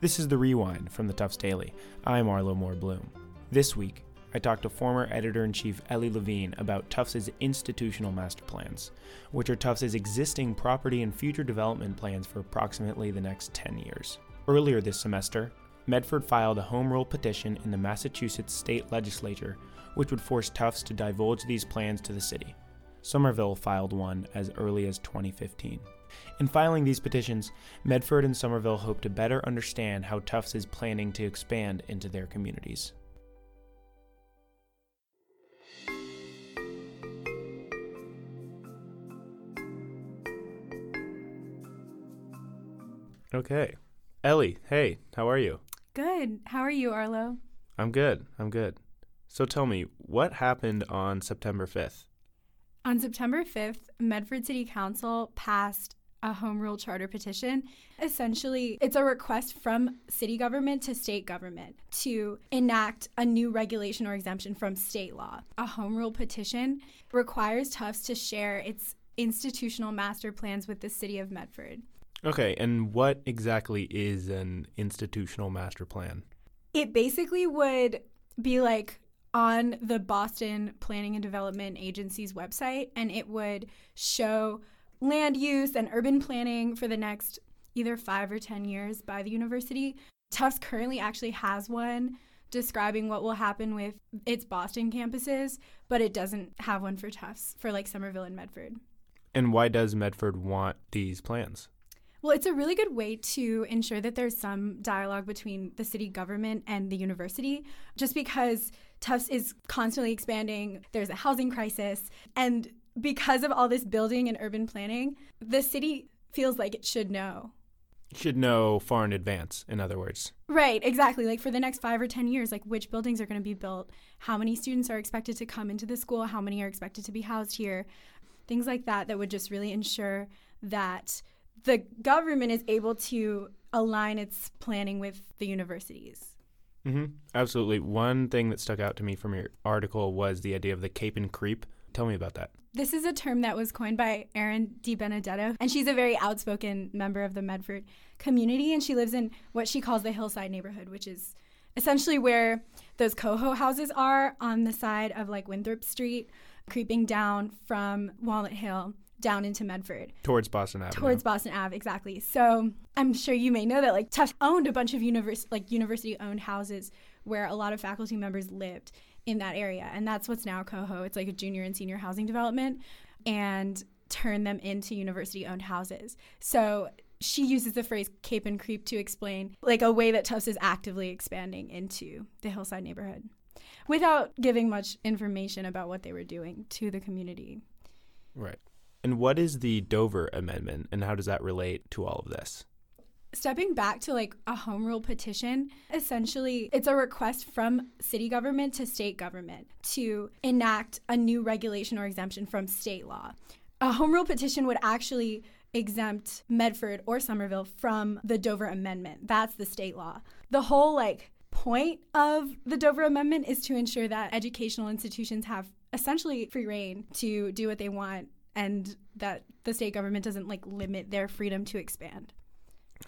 This is The Rewind from the Tufts Daily. I'm Arlo Moore Bloom. This week, I talked to former editor in chief Elie Levine about Tufts' institutional master plans, which are Tufts' existing property and future development plans for approximately the next 10 years. Earlier this semester, Medford filed a home rule petition in the Massachusetts state legislature, which would force Tufts to divulge these plans to the city. Somerville filed one as early as 2015. In filing these petitions, Medford and Somerville hope to better understand how Tufts is planning to expand into their communities. Okay. Elie, hey, how are you? Good. How are you, Arlo? I'm good. I'm good. So tell me, what happened on September 5th? On September 5th, Medford City Council passed a home rule charter petition. Essentially, it's a request from city government to state government to enact a new regulation or exemption from state law. A home rule petition requires Tufts to share its institutional master plans with the city of Medford. Okay, and what exactly is an institutional master plan? It basically would be like on the Boston Planning and Development Agency's website, and it would show land use and urban planning for the next either five or 10 years by the university. Tufts currently actually has one describing what will happen with its Boston campuses, but it doesn't have one for Tufts for like Somerville and Medford. And why does Medford want these plans? Well, it's a really good way to ensure that there's some dialogue between the city government and the university, just because Tufts is constantly expanding. There's a housing crisis. And because of all this building and urban planning, the city feels like it should know. Should know far in advance, in other words. Right, exactly. Like for the next five or 10 years, like which buildings are going to be built, how many students are expected to come into the school, how many are expected to be housed here, things like that, that would just really ensure that the government is able to align its planning with the universities. Mm-hmm. Absolutely. One thing that stuck out to me from your article was the idea of the cape and creep. Tell me about that. This is a term that was coined by Erin DiBenedetto, and she's a very outspoken member of the Medford community, and she lives in what she calls the hillside neighborhood, which is essentially where those coho houses are on the side of like Winthrop Street, creeping down from Walnut Hill down into Medford. Towards Boston Ave. Towards Boston Ave, exactly. So I'm sure you may know that like Tufts owned a bunch of univers- like university owned houses where a lot of faculty members lived in that area. And that's what's now Coho. It's like a junior and senior housing development and turn them into university owned houses. So she uses the phrase cape and creep to explain like a way that Tufts is actively expanding into the hillside neighborhood without giving much information about what they were doing to the community. Right. And what is the Dover Amendment and how does that relate to all of this? Stepping back to like a home rule petition, essentially it's a request from city government to state government to enact a new regulation or exemption from state law. A home rule petition would actually exempt Medford or Somerville from the Dover Amendment. That's the state law. The whole like point of the Dover Amendment is to ensure that educational institutions have essentially free reign to do what they want and that the state government doesn't like limit their freedom to expand.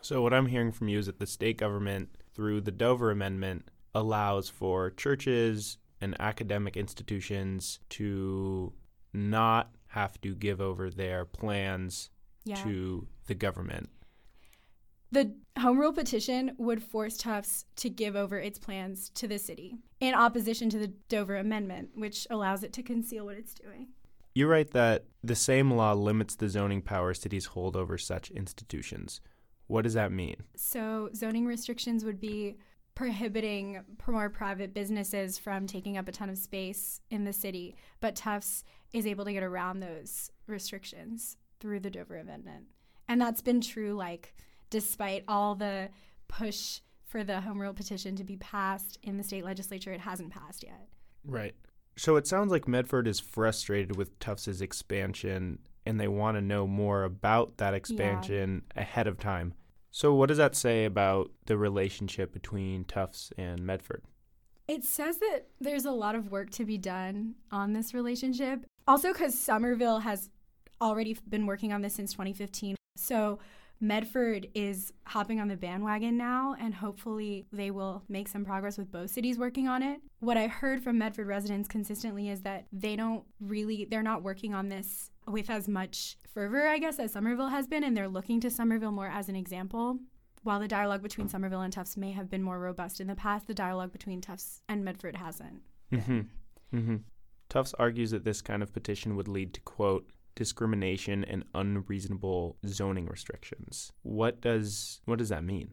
So what I'm hearing from you is that the state government through the Dover Amendment allows for churches and academic institutions to not have to give over their plans Yeah. to the government. The home rule petition would force Tufts to give over its plans to the city in opposition to the Dover Amendment, which allows it to conceal what it's doing. You write that the same law limits the zoning power cities hold over such institutions. What does that mean? So, zoning restrictions would be prohibiting more private businesses from taking up a ton of space in the city, but Tufts is able to get around those restrictions through the Dover Amendment. And that's been true, like, despite all the push for the home rule petition to be passed in the state legislature, it hasn't passed yet. Right. So it sounds like Medford is frustrated with Tufts' expansion and they want to know more about that expansion ahead of time. So what does that say about the relationship between Tufts and Medford? It says that there's a lot of work to be done on this relationship. Also, because Somerville has already been working on this since 2015. So Medford is hopping on the bandwagon now, and hopefully they will make some progress with both cities working on it. What I heard from Medford residents consistently is that they don't really, they're not working on this with as much fervor, I guess, as Somerville has been, and they're looking to Somerville more as an example. While the dialogue between Somerville and Tufts may have been more robust in the past, the dialogue between Tufts and Medford hasn't. Mm-hmm. Mm-hmm. Tufts argues that this kind of petition would lead to, quote, discrimination and unreasonable zoning restrictions. What does what does that mean?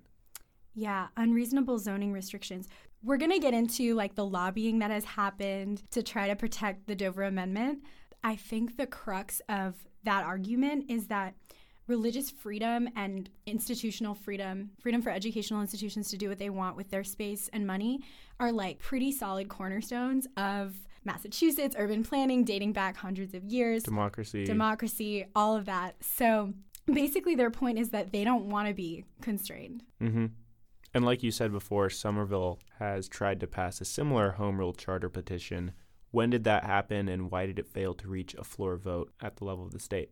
Yeah, unreasonable zoning restrictions. We're going to get into like the lobbying that has happened to try to protect the Dover Amendment. I think the crux of that argument is that religious freedom and institutional freedom, freedom for educational institutions to do what they want with their space and money, are like pretty solid cornerstones of Massachusetts urban planning dating back hundreds of years. Democracy. Democracy, all of that. So basically, their point is that they don't want to be constrained. Mm-hmm. And like you said before, Somerville has tried to pass a similar home rule charter petition. When did that happen, and why did it fail to reach a floor vote at the level of the state?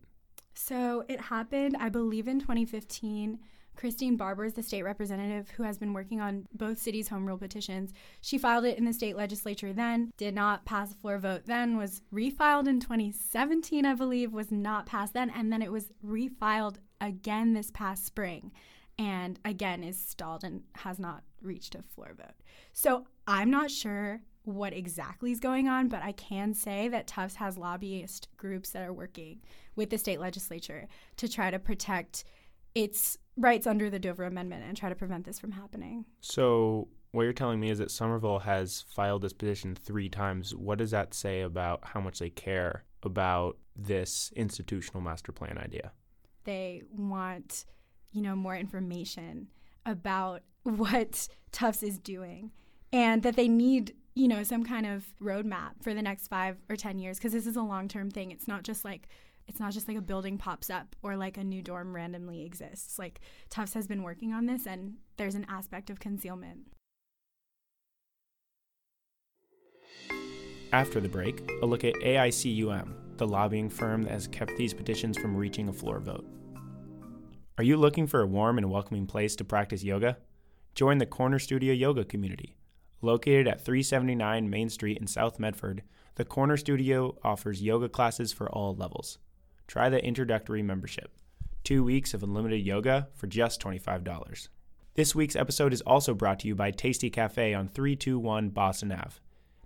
So it happened, I believe, in 2015. Christine Barber is the state representative who has been working on both cities' home rule petitions. She filed it in the state legislature then, did not pass a floor vote then, was refiled in 2017, I believe, was not passed then, and then it was refiled again this past spring and again is stalled and has not reached a floor vote. So I'm not sure what exactly is going on, but I can say that Tufts has lobbyist groups that are working with the state legislature to try to protect its rights under the Dover Amendment and try to prevent this from happening. So, what you're telling me is that Somerville has filed this petition three times. What does that say about how much they care about this institutional master plan idea? They want, you know, more information about what Tufts is doing and that they need you know some kind of roadmap for the next five or ten years because this is a long term thing it's not just like it's not just like a building pops up or like a new dorm randomly exists. Like Tufts has been working on this and there's an aspect of concealment. After the break, a look at AICUM, the lobbying firm that has kept these petitions from reaching a floor vote. Are you looking for a warm and welcoming place to practice yoga? Join the Corner Studio Yoga community. Located at 379 Main Street in South Medford, the Corner Studio offers yoga classes for all levels try the introductory membership. Two weeks of unlimited yoga for just $25. This week's episode is also brought to you by Tasty Cafe on 321 Boston Ave.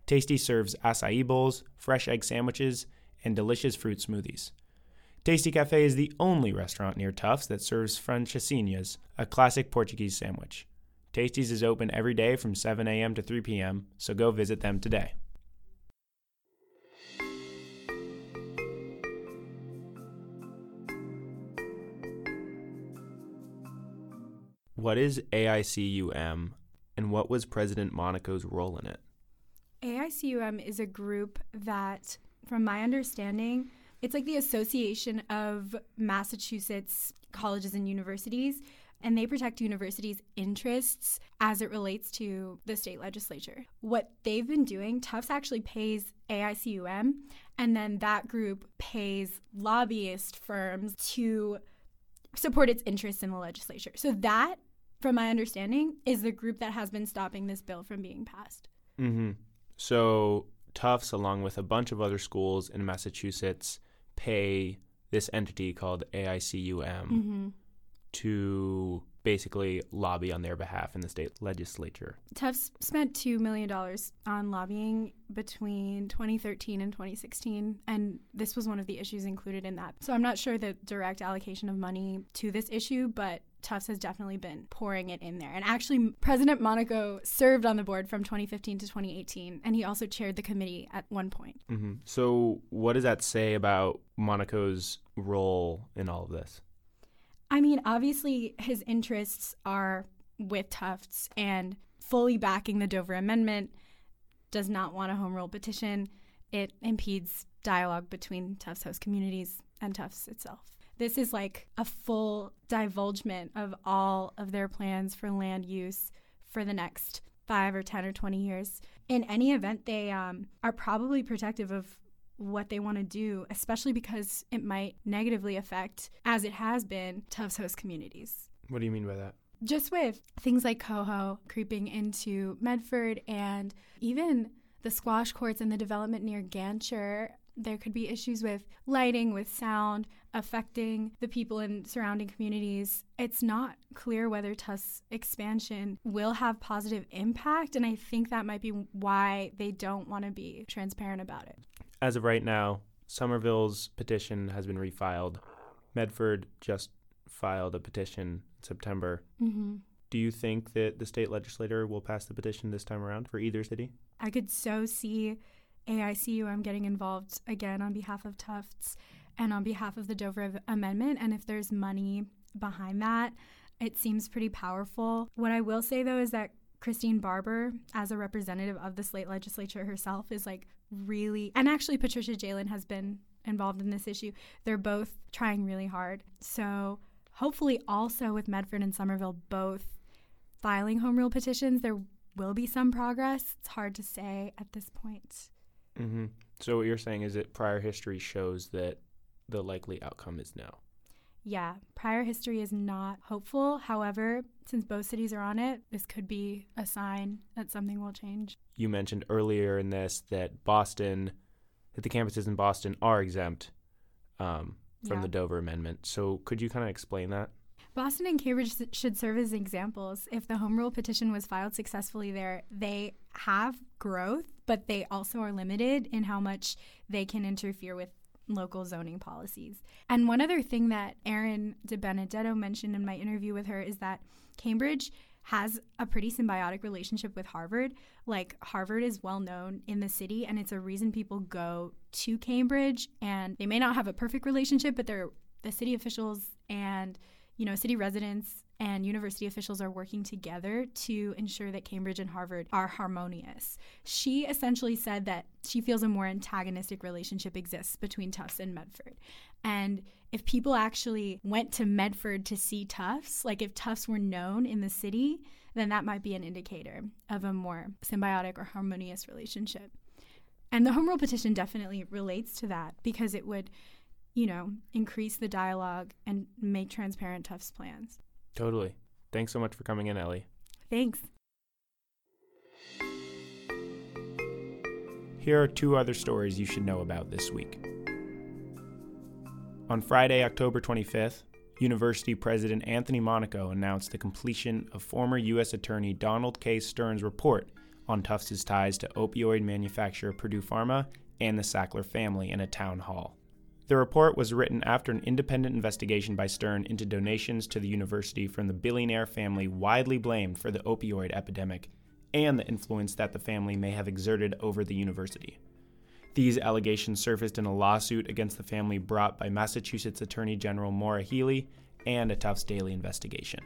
Tasty serves acai bowls, fresh egg sandwiches, and delicious fruit smoothies. Tasty Cafe is the only restaurant near Tufts that serves francesinhas, a classic Portuguese sandwich. Tasty's is open every day from 7 a.m. to 3 p.m., so go visit them today. What is AICUM and what was President Monaco's role in it? AICUM is a group that, from my understanding, it's like the Association of Massachusetts Colleges and Universities, and they protect universities' interests as it relates to the state legislature. What they've been doing, Tufts actually pays AICUM, and then that group pays lobbyist firms to support its interests in the legislature. So that from my understanding, is the group that has been stopping this bill from being passed. Mm-hmm. So Tufts, along with a bunch of other schools in Massachusetts, pay this entity called AICUM mm-hmm. To basically lobby on their behalf in the state legislature. Tufts spent $2 million on lobbying between 2013 and 2016, and this was one of the issues included in that. So I'm not sure the direct allocation of money to this issue, but Tufts has definitely been pouring it in there. And actually, President Monaco served on the board from 2015 to 2018, and he also chaired the committee at one point. Mm-hmm. So, what does that say about Monaco's role in all of this? I mean, obviously, his interests are with Tufts and fully backing the Dover Amendment, does not want a home rule petition. It impedes dialogue between Tufts host communities and Tufts itself. This is like a full divulgement of all of their plans for land use for the next five or 10 or 20 years. In any event, they um, are probably protective of what they want to do, especially because it might negatively affect, as it has been, Tufts host communities. What do you mean by that? Just with things like Coho creeping into Medford and even the squash courts and the development near Gantcher, there could be issues with lighting, with sound, affecting the people in surrounding communities. It's not clear whether Tufts expansion will have positive impact, and I think that might be why they don't want to be transparent about it. As of right now, Somerville's petition has been refiled. Medford just filed a petition in September. Mm-hmm. Do you think that the state legislature will pass the petition this time around for either city? I could so see AICUM getting involved again on behalf of Tufts and on behalf of the Dover Amendment. And if there's money behind that, it seems pretty powerful. What I will say though is that Christine Barber, as a representative of the state legislature herself, is like really, and actually Patricia Jehlen has been involved in this issue. They're both trying really hard. So hopefully, also with Medford and Somerville both filing home rule petitions, there will be some progress. It's hard to say at this point. Mm-hmm. So what you're saying is that prior history shows that the likely outcome is no. Yeah, prior history is not hopeful. However, since both cities are on it, this could be a sign that something will change. You mentioned earlier in this that Boston, that the campuses in Boston are exempt um, from Yeah. the Dover Amendment. So could you kind of explain that? Boston and Cambridge should serve as examples. If the home rule petition was filed successfully there, they have growth, but they also are limited in how much they can interfere with local zoning policies. And one other thing that Erin DiBenedetto mentioned in my interview with her is that Cambridge has a pretty symbiotic relationship with Harvard. Like Harvard is well known in the city and it's a reason people go to Cambridge and they may not have a perfect relationship, but they're the city officials and you know, city residents and university officials are working together to ensure that Cambridge and Harvard are harmonious. She essentially said that she feels a more antagonistic relationship exists between Tufts and Medford. And if people actually went to Medford to see Tufts, like if Tufts were known in the city, then that might be an indicator of a more symbiotic or harmonious relationship. And the home rule petition definitely relates to that because it would you know, increase the dialogue and make transparent Tufts plans. Totally. Thanks so much for coming in, Elie. Thanks. Here are two other stories you should know about this week. On Friday, October 25th, University President Anthony Monaco announced the completion of former U.S. Attorney Donald K. Stern's report on Tufts' ties to opioid manufacturer Purdue Pharma and the Sackler family in a town hall. The report was written after an independent investigation by Stern into donations to the university from the billionaire family widely blamed for the opioid epidemic and the influence that the family may have exerted over the university. These allegations surfaced in a lawsuit against the family brought by Massachusetts Attorney General Maura Healey and a Tufts Daily investigation.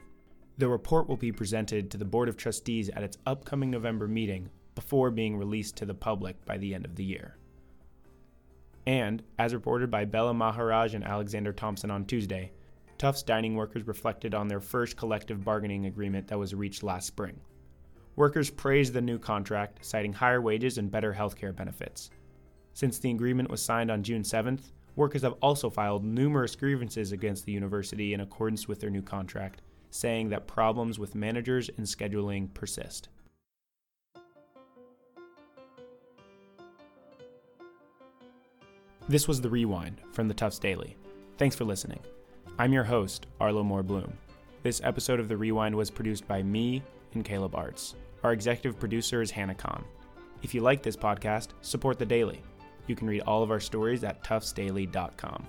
The report will be presented to the Board of Trustees at its upcoming November meeting before being released to the public by the end of the year. And, as reported by Bella Maharaj and Alexander Thompson on Tuesday, Tufts dining workers reflected on their first collective bargaining agreement that was reached last spring. Workers praised the new contract, citing higher wages and better healthcare benefits. Since the agreement was signed on June 7th, workers have also filed numerous grievances against the university in accordance with their new contract, saying that problems with managers and scheduling persist. This was The Rewind from the Tufts Daily. Thanks for listening. I'm your host, Arlo Moore Bloom. This episode of The Rewind was produced by me and Caleb Arts. Our executive producer is Hannah Kahn. If you like this podcast, support the Daily. You can read all of our stories at tuftsdaily.com.